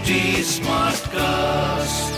HT Smartcast.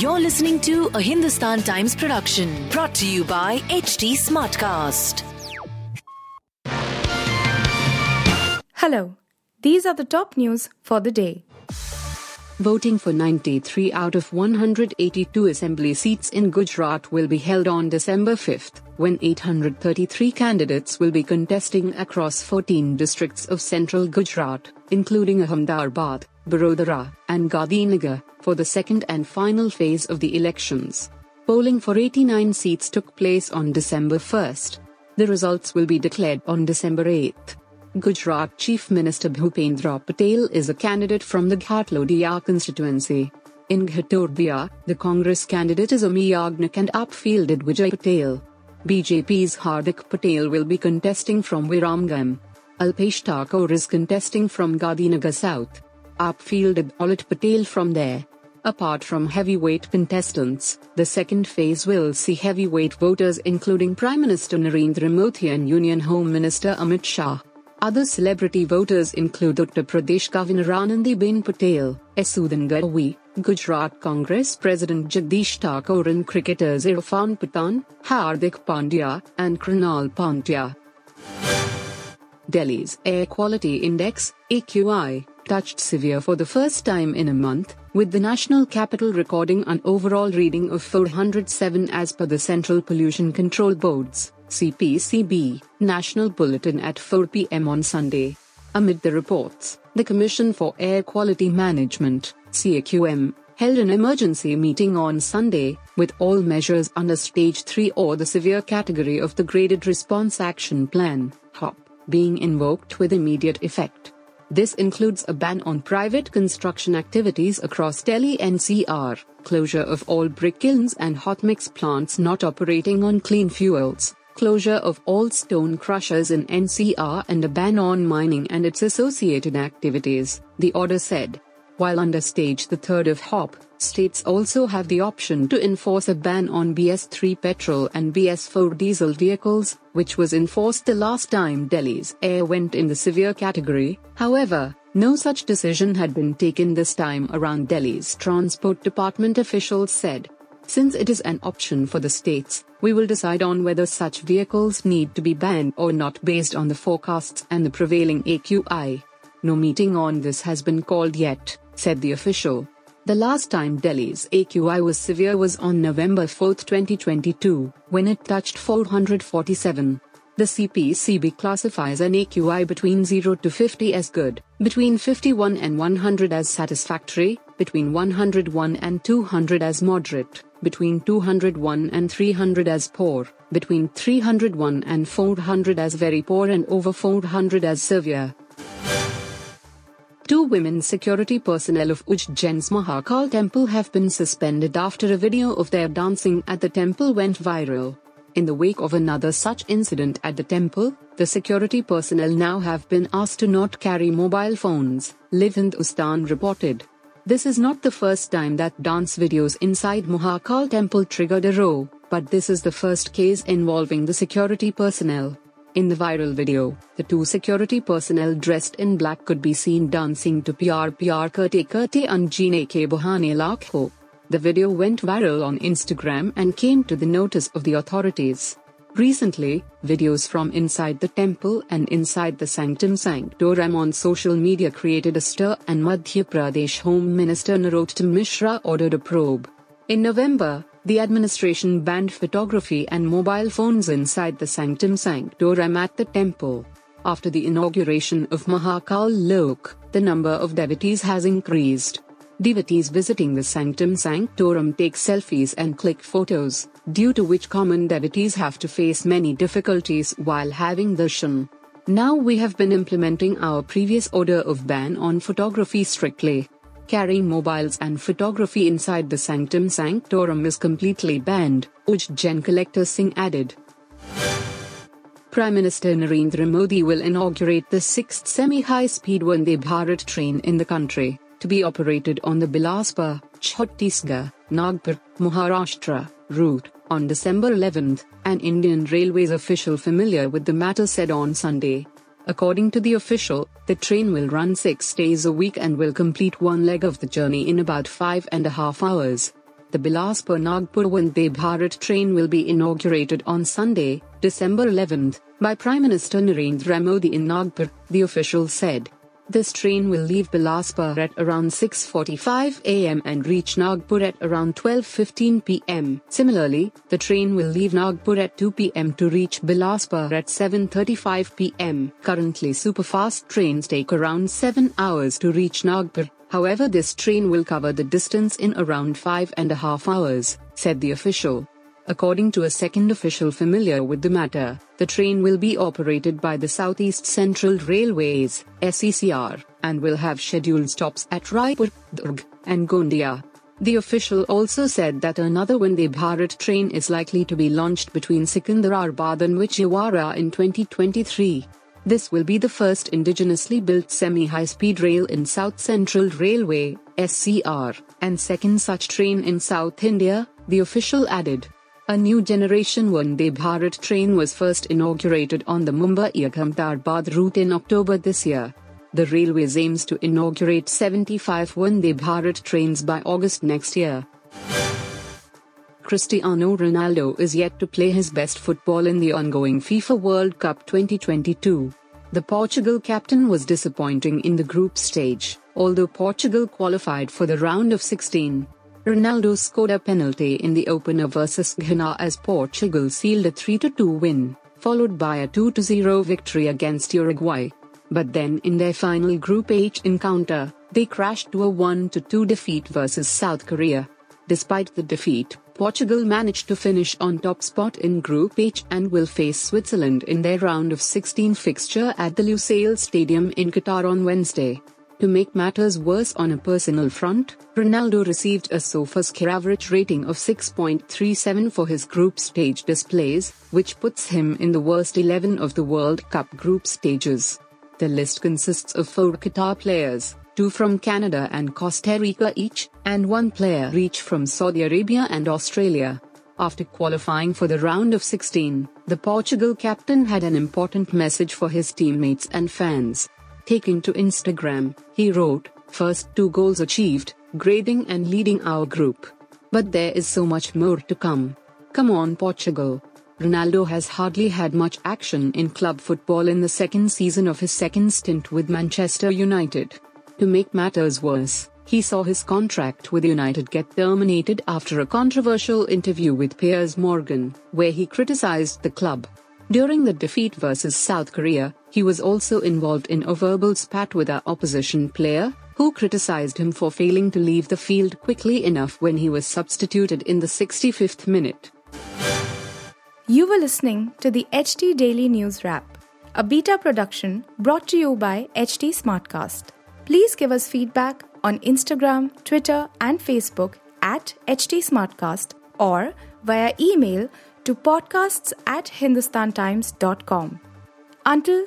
You're listening to a Hindustan Times production brought to you by HT Smartcast. Hello, these are the top news for the day. Voting for 93 out of 182 assembly seats in Gujarat will be held on December 5th, when 833 candidates will be contesting across 14 districts of central Gujarat, including Ahmedabad, Vadodara, and Gandhinagar, for the second and final phase of the elections. Polling for 89 seats took place on December 1st. The results will be declared on December 8th. Gujarat Chief Minister Bhupendra Patel is a candidate from the Ghatlodiya constituency. In Ghatlodiya, the Congress candidate is Ami Yagnik and AAP fielded Vijay Patel. BJP's Hardik Patel will be contesting from Viramgam. Alpesh Thakur is contesting from Gandhinagar South. AAP fielded Alit Patel from there. Apart from heavyweight contestants, the second phase will see heavyweight voters including Prime Minister Narendra Modi and Union Home Minister Amit Shah. Other celebrity voters include Uttar Pradesh Governor Anandiben Patel, Isudan Gadhvi, Gujarat Congress President Jagdish Thakur and cricketers Irfan Pathan, Hardik Pandya, and Krunal Pandya. Delhi's Air Quality Index, AQI, touched severe for the first time in a month, with the national capital recording an overall reading of 407 as per the Central Pollution Control Board's CPCB national bulletin at 4 pm on Sunday. Amid the reports, the Commission for Air Quality Management, CAQM, held an emergency meeting on Sunday, with all measures under Stage 3 or the severe category of the Graded Response Action Plan, GRAP, being invoked with immediate effect. This includes a ban on private construction activities across Delhi NCR, closure of all brick kilns and hot mix plants not operating on clean fuels, closure of all stone crushers in NCR and a ban on mining and its associated activities, the order said. While under stage the third of GRAP, states also have the option to enforce a ban on BS3 petrol and BS4 diesel vehicles, which was enforced the last time Delhi's air went in the severe category. However, no such decision had been taken this time around Delhi's Transport Department officials said. Since it is an option for the states, we will decide on whether such vehicles need to be banned or not based on the forecasts and the prevailing AQI. No meeting on this has been called yet, said the official. The last time Delhi's AQI was severe was on November 4, 2022, when it touched 447. The CPCB classifies an AQI between 0 to 50 as good, between 51 and 100 as satisfactory, between 101 and 200 as moderate, between 201 and 300 as poor, between 301 and 400 as very poor, and over 400 as severe. Two women security personnel of Ujjain's Mahakal temple have been suspended after a video of their dancing at the temple went viral. In the wake of another such incident at the temple, the security personnel now have been asked to not carry mobile phones, Live Hindustan reported. This is not the first time that dance videos inside Mahakal temple triggered a row, but this is the first case involving the security personnel. In the viral video, the two security personnel dressed in black could be seen dancing to Pyar Pyar Karte and Anjine Ke Bahane Lakho. The video went viral on Instagram and came to the notice of the authorities. Recently, videos from inside the temple and inside the sanctum sanctorum on social media created a stir and Madhya Pradesh Home Minister Narottam Mishra ordered a probe. In November, the administration banned photography and mobile phones inside the sanctum sanctorum at the temple. After the inauguration of Mahakal Lok, the number of devotees has increased. Devotees visiting the sanctum sanctorum take selfies and click photos, due to which common devotees have to face many difficulties while having darshan. Now we have been implementing our previous order of ban on photography strictly. Carrying mobiles and photography inside the sanctum sanctorum is completely banned, Ujjain Collector Singh added. Prime Minister Narendra Modi will inaugurate the sixth semi-high speed Vande Bharat train in the country, to be operated on the Bilaspur, Chhattisgarh, Nagpur, Maharashtra route on December 11, an Indian Railways official familiar with the matter said on Sunday. According to the official, the train will run six days a week and will complete one leg of the journey in about five and a half hours. The Bilaspur Nagpur Vande Bharat train will be inaugurated on Sunday, December 11th, by Prime Minister Narendra Modi in Nagpur, the official said. This train will leave Bilaspur at around 6:45 am and reach Nagpur at around 12:15 pm. Similarly, the train will leave Nagpur at 2 pm to reach Bilaspur at 7:35 pm. Currently, superfast trains take around 7 hours to reach Nagpur. However, this train will cover the distance in around five and a half hours, said the official. According to a second official familiar with the matter, the train will be operated by the Southeast Central Railways (SECR) and will have scheduled stops at Raipur, Durg, and Gondia. The official also said that another Vande Bharat train is likely to be launched between Secunderabad and Vijayawada in 2023. This will be the first indigenously built semi-high speed rail in South Central Railway (SCR) and second such train in South India, the official added. A new generation Vande Bharat train was first inaugurated on the Mumbai-Ahmedabad route in October this year. The railways aims to inaugurate 75 Vande Bharat trains by August next year. Cristiano Ronaldo is yet to play his best football in the ongoing FIFA World Cup 2022. The Portugal captain was disappointing in the group stage, although Portugal qualified for the round of 16. Ronaldo scored a penalty in the opener versus Ghana as Portugal sealed a 3-2 win, followed by a 2-0 victory against Uruguay. But then in their final Group H encounter, they crashed to a 1-2 defeat versus South Korea. Despite the defeat, Portugal managed to finish on top spot in Group H and will face Switzerland in their round of 16 fixture at the Lusail Stadium in Qatar on Wednesday. To make matters worse on a personal front, Ronaldo received a SofaScore average rating of 6.37 for his group stage displays, which puts him in the worst 11 of the World Cup group stages. The list consists of four Qatar players, two from Canada and Costa Rica each, and one player each from Saudi Arabia and Australia. After qualifying for the round of 16, the Portugal captain had an important message for his teammates and fans. Taking to Instagram, he wrote, First two goals achieved, grading and leading our group. But there is so much more to come. Come on, Portugal. Ronaldo has hardly had much action in club football in the second season of his second stint with Manchester United. To make matters worse, he saw his contract with United get terminated after a controversial interview with Piers Morgan, where he criticized the club. During the defeat versus South Korea, he was also involved in a verbal spat with a opposition player, who criticized him for failing to leave the field quickly enough when he was substituted in the 65th minute. You were listening to the HT Daily News Wrap, a beta production brought to you by HT Smartcast. Please give us feedback on Instagram, Twitter, and Facebook at HT Smartcast or via email to podcasts at hindustantimes.com. Until